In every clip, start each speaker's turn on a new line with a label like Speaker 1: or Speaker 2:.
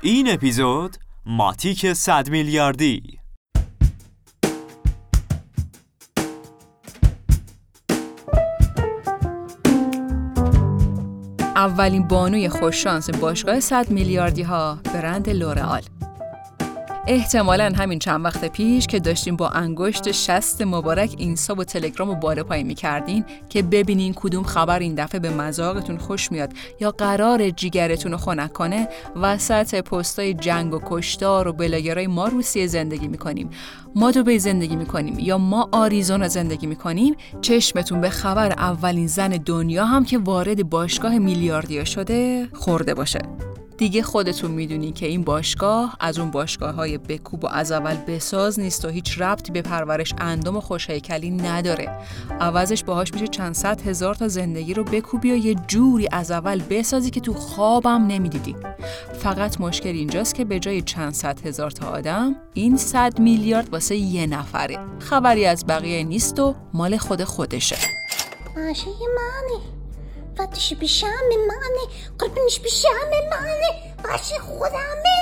Speaker 1: این اپیزود ماتیک صد میلیاردی.
Speaker 2: اولین بانوی خوششانس باشگاه 100 میلیاردی ها برند لورئال احتمالا همین چند وقت پیش که داشتیم با انگشت شست مبارک اینستا و تلگرام و بالا پایین می‌کردین که ببینین کدوم خبر این دفعه به مذاقتون خوش میاد یا قرار جیگرتون رو خنک کنه وسط پستای جنگ و کشتار و بلاگرای ما روسیه زندگی می‌کنیم. ما دوبی زندگی می‌کنیم یا ما آریزونا زندگی می‌کنیم چشمتون به خبر اولین زن دنیا هم که وارد باشگاه میلیاردیا شده خورده باشه. دیگه خودتون می‌دونین که این باشگاه از اون باشگاه های بکوب و از اول بساز نیست و هیچ ربطی به پرورش اندام و خوشهیکلی نداره. عوضش باهاش میشه چند صد هزار تا زندگی رو بکوبی و یه جوری از اول بسازی که تو خوابم نمی‌دیدی. فقط مشکل اینجاست که به جای چند صد هزار تا آدم این صد میلیارد واسه یه نفره. خبری از بقیه نیست و مال خود خودشه.
Speaker 3: ماشه منه فاتش پیشم منه قربونش پیشم منه. باشه خودمه.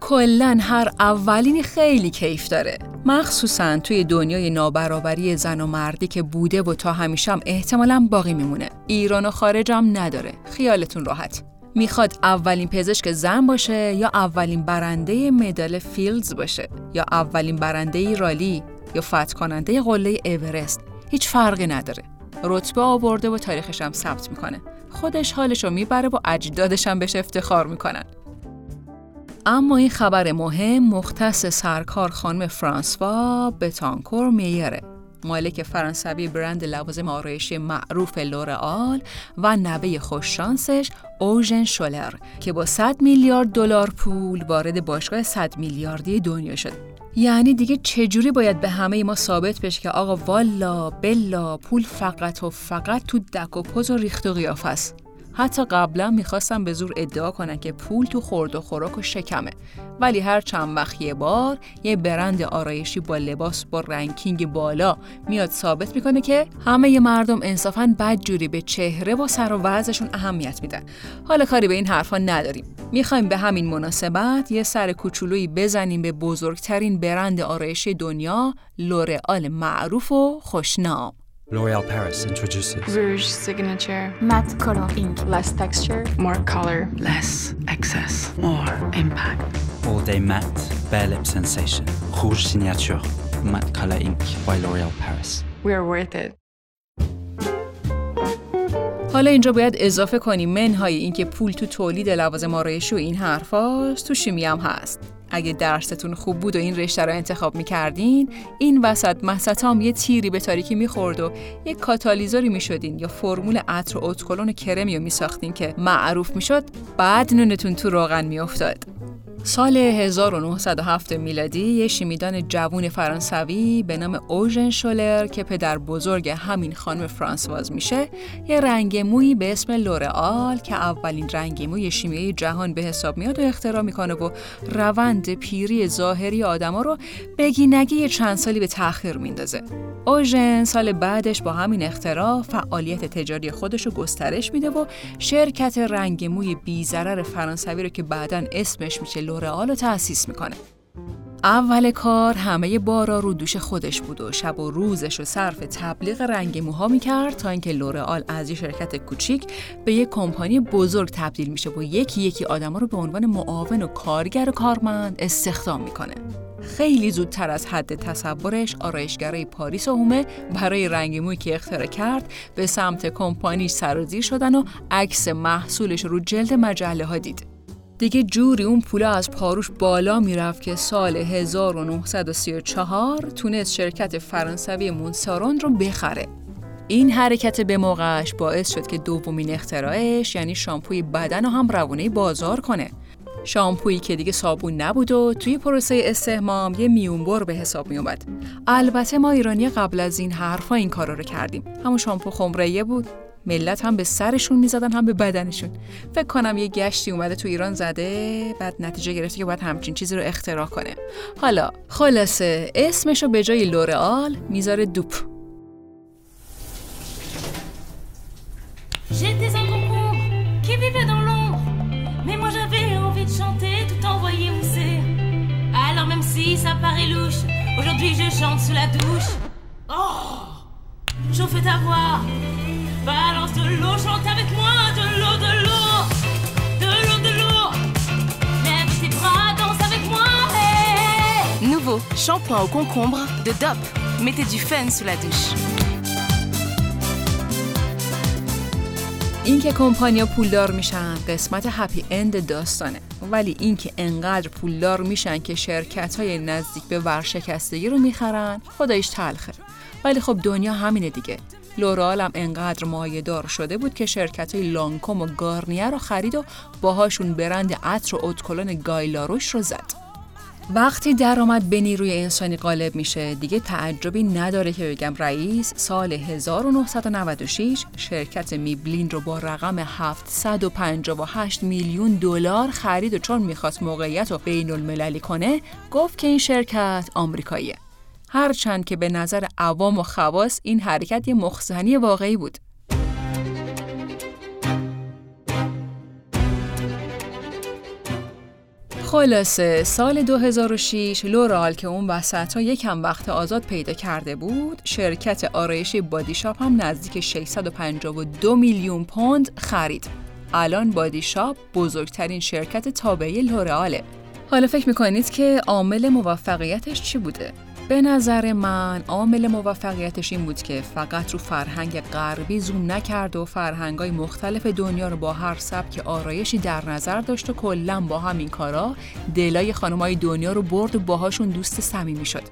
Speaker 2: کلا هر اولینی خیلی کیف داره. مخصوصا توی دنیای نابرابری زن و مردی که بوده و تا همیشه هم احتمالا باقی میمونه. ایران و خارج هم نداره. خیالتون راحت. می‌خواد اولین پزشک زن باشه یا اولین برنده مدال فیلدز باشه؟ یا اولین برنده رالی؟ یا فتح کننده قله اورست؟ هیچ فرقی نداره. رتبه آورده و تاریخش هم ثبت می‌کنه. خودش حالش رو می‌بره و اجدادش هم بهش افتخار می‌کنن. اما این خبر مهم مختص سرکار خانم فرانسوا بتانکور میره مالک فرانسوی برند لوازم آرایشی معروف لورئال و نوه خوششانسش اوژن شولر که با 100 میلیارد دلار پول وارد باشگاه 100 میلیاردی دنیا شد. یعنی دیگه چجوری باید به همه ما ثابت بشه که آقا والا بلا پول فقط و فقط تو دک و پز و ریخت و قیافه است؟ حتی قبلا می‌خواستم به زور ادعا کنن که پول تو خورد و خوراک و شکمه. ولی هر چند وقت یه بار یه برند آرایشی با لباس با رنکینگ بالا میاد ثابت می‌کنه که همه ی مردم انصافا بدجوری به چهره و سر و وضعشون اهمیت میدن. حالا کاری به این حرفا نداریم. می‌خوایم به همین مناسبت یه سر کوچولویی بزنیم به بزرگترین برند آرایشی دنیا لورئال معروف و خوشنام.
Speaker 4: L'Oréal Paris introduces
Speaker 5: Rouge signature.
Speaker 3: matte color ink
Speaker 5: Less texture. More color.
Speaker 6: Less excess, more impact.
Speaker 4: All Day Matte Bare Lip Sensation Rouge Signature Matte Color Ink by L'Oréal Paris
Speaker 5: We are worth it.
Speaker 2: حالا اینجا باید اضافه کنیم منهای اینکه پول تو تولید لوازم آرایشی و این حرفاست تو شیمی هم هست اگه درستون خوب بود و این رشته رو انتخاب می‌کردین این وسط محسطام یه تیری به تاریکی می‌خورد و یه کاتالیزوری می‌شدین یا فرمول عطر و اتکلون و کرمی رو میساختین که معروف می‌شد بعد نونتون تو روغن میافتاد. سال 1907 میلادی یه شیمیدان جوون فرانسوی به نام اوژن شولر که پدر بزرگ همین خانم فرانسواز میشه یه رنگ مویی به اسم لورئال که اولین رنگ موی شیمیایی جهان به حساب میاد و اختراع می‌کنه و روند پیری ظاهری آدما رو بگی نگی یه چند سالی به تأخیر میندازه. اوژن سال بعدش با همین اختراع فعالیت تجاری خودش رو گسترش میده و شرکت رنگ موی بیزرر فرانسوی رو که بعدا اسمش میشه لورئال رو تأسیس می‌کنه اول کار همه بارا رو دوش خودش بود و شب و روزش رو صرف تبلیغ رنگ موها می‌کرد تا اینکه لورئال از یه شرکت کوچیک به یه کمپانی بزرگ تبدیل میشه و یکی یکی آدما رو به عنوان معاون و کارگر و کارمند استخدام می‌کنه. خیلی زودتر از حد تصورش آرایشگرای پاریس و هومه برای رنگ موی که اختراع کرد به سمت کمپانی سرازیر شدن و عکس محصولش رو جلد مجله ها دید. دیگه جوری اون پولا از پاروش بالا می‌رفت که سال 1934 تونست شرکت فرانسوی مونسارون رو بخره. این حرکت به موقعش باعث شد که دومین اختراعش یعنی شامپوی بدن رو هم روانه بازار کنه. شامپویی که دیگه صابون نبود و توی پروسه استهمام یه میونبر به حساب می اومد. البته ما ایرانی قبل از این حرفا این کارا رو کردیم. همون شامپو خمره بود ملت هم به سرشون می‌زدن هم به بدنشون. فکر کنم یه گشتی اومده تو ایران زده بعد نتیجه گرفته که باید همچین چیزی رو اختراع کنه. حالا خلاصه اسمش رو به جای لورئال می‌ذاره دوپ.
Speaker 7: Aujourd'hui je chante sous la douche. Oh Chauffez ta voix. Balance de l'eau, chante avec moi de l'eau, de l'eau, de l'eau, de l'eau. Lève tes bras, danse avec moi. Hey.
Speaker 8: Nouveau shampoing au concombre de DOP. Mettez du fun sous la douche.
Speaker 2: اینکه کمپانیا پولدار میشن قسمت هپی اند داستانه ولی اینکه انقدر پولدار میشن که شرکت های نزدیک به ورشکستگی رو می‌خرن خدایش تلخه ولی خب دنیا همینه دیگه لورال هم انقدر مایه‌دار شده بود که شرکت های لانکوم و گارنیه رو خرید و باهاشون برند عطر و اتکلون گایلاروش رو زد. وقتی درآمد به نیروی انسانی غالب میشه دیگه تعجبی نداره که بگم رئیس سال 1996 شرکت میبلین رو با رقم 758 میلیون دلار خرید و چون می‌خواست موقعیت رو بین المللی کنه گفت که این شرکت آمریکاییه. هرچند که به نظر عوام و خواص این حرکت یه مخزنی واقعی بود. خلاصه سال 2006 لورال که اون وسط ها یکم وقت آزاد پیدا کرده بود شرکت آرایشی بادی شاپ هم نزدیک 652 میلیون پوند خرید. الان بادی شاپ بزرگترین شرکت تابعی لورآله. حالا فکر می‌کنید که عامل موفقیتش چی بوده؟ به نظر من عامل موفقیتش این بود که فقط رو فرهنگ غربی زوم نکرد و فرهنگای مختلف دنیا رو با هر سبک آرایشی در نظر داشت و کلا با همین کارا دلای خانمای دنیا رو برد و باهاشون دوست صمیمی شد.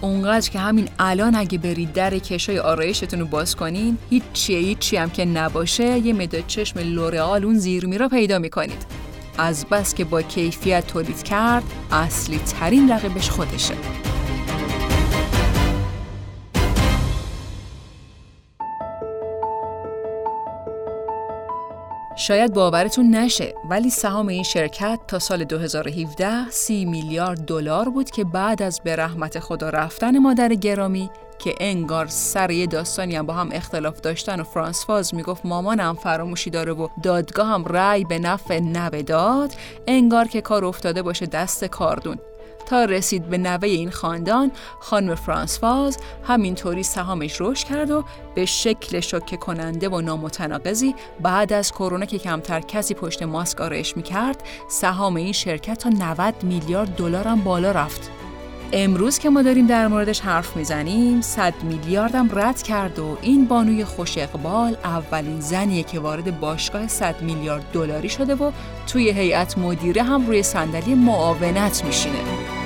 Speaker 2: اونقدر که همین الان اگه برید در کشای آرایشتون رو باز کنین هیچ هیچی هم که نباشه یه مداد چشم لورئال اون زیرمی رو پیدا می‌کنید از بس که با کیفیت تولید کرد اصلی ترین رقیبش خودشه شاید باورتون نشه ولی سهام این شرکت تا سال 2017 سی میلیارد دلار بود که بعد از به رحمت خدا رفتن مادر گرامی که انگار سر یه داستانی هم با هم اختلاف داشتن و فرانس فاز می‌گفت مامانم فراموشی داره و دادگاه هم رأی به نفع داد انگار که کار افتاده باشه دست کاردون. تا رسید به نوه این خاندان خانم فرانسواز همینطوری سهامش رشد کرد و به شکل شوکه کننده و نامتناقضی بعد از کرونا که کمتر کسی پشت ماسک آرایش می‌کرد سهام این شرکت تا 90 میلیارد دلار هم بالا رفت. امروز که ما داریم در موردش حرف می‌زنیم 100 میلیاردم رد کرد و این بانوی خوش اقبال اولین زنیه که وارد باشگاه 100 میلیارد دلاری شده و توی هیئت مدیره هم روی صندلی معاونت میشینه.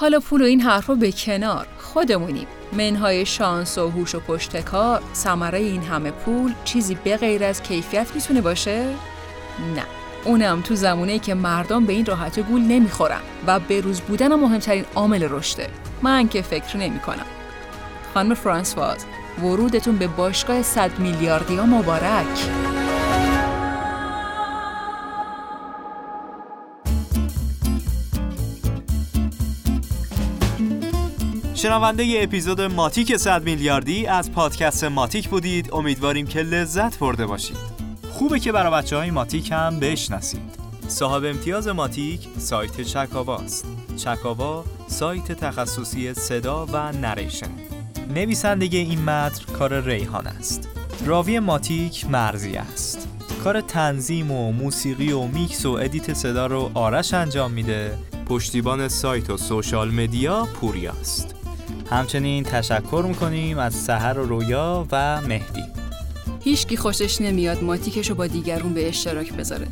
Speaker 2: حالا پول و این حرفا به کنار. خودمونیم. منهای شانس و هوش و پشتکار ثمره این همه پول چیزی به غیر از کیفیت می‌تونه باشه؟ نه. اونم تو زمونه که مردم به این راحتی گول نمی‌خورن و به روز بودن مهمترین عامل رشده. من که فکر نمی کنم خانم فرانسواز ورودتون به باشگاه 100 میلیاردی ها مبارک.
Speaker 1: شنونده ی اپیزود ماتیک 100 میلیاردی از پادکست ماتیک بودید. امیدواریم که لذت برده باشید.
Speaker 9: خوبه که برای بچه های ماتیک هم بشناسید.
Speaker 1: صاحب امتیاز ماتیک سایت چکاواست. چکاوا سایت تخصصی صدا و narration.
Speaker 9: نویسندگی این متن کار ریحان است. راوی ماتیک مرزی است. کار تنظیم و موسیقی و میکس و edit صدا رو آرش انجام میده.
Speaker 1: پشتیبان سایت و social media پوریاست
Speaker 9: همچنین تشکر می‌کنیم از سحر و رویا و مهدی.
Speaker 2: هیچکی خوشش نمیاد ماتیکش رو با دیگرون به اشتراک بذاره.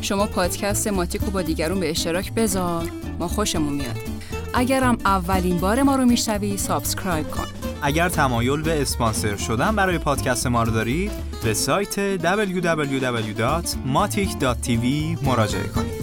Speaker 2: شما پادکست ماتیک رو با دیگرون به اشتراک بذار. ما خوشمون میاد. اگرم اولین بار ما رو میشنوی subscribe کن.
Speaker 9: اگر تمایل به اسپانسر شدن برای پادکست ما رو دارید به سایت www.matic.tv مراجعه کنید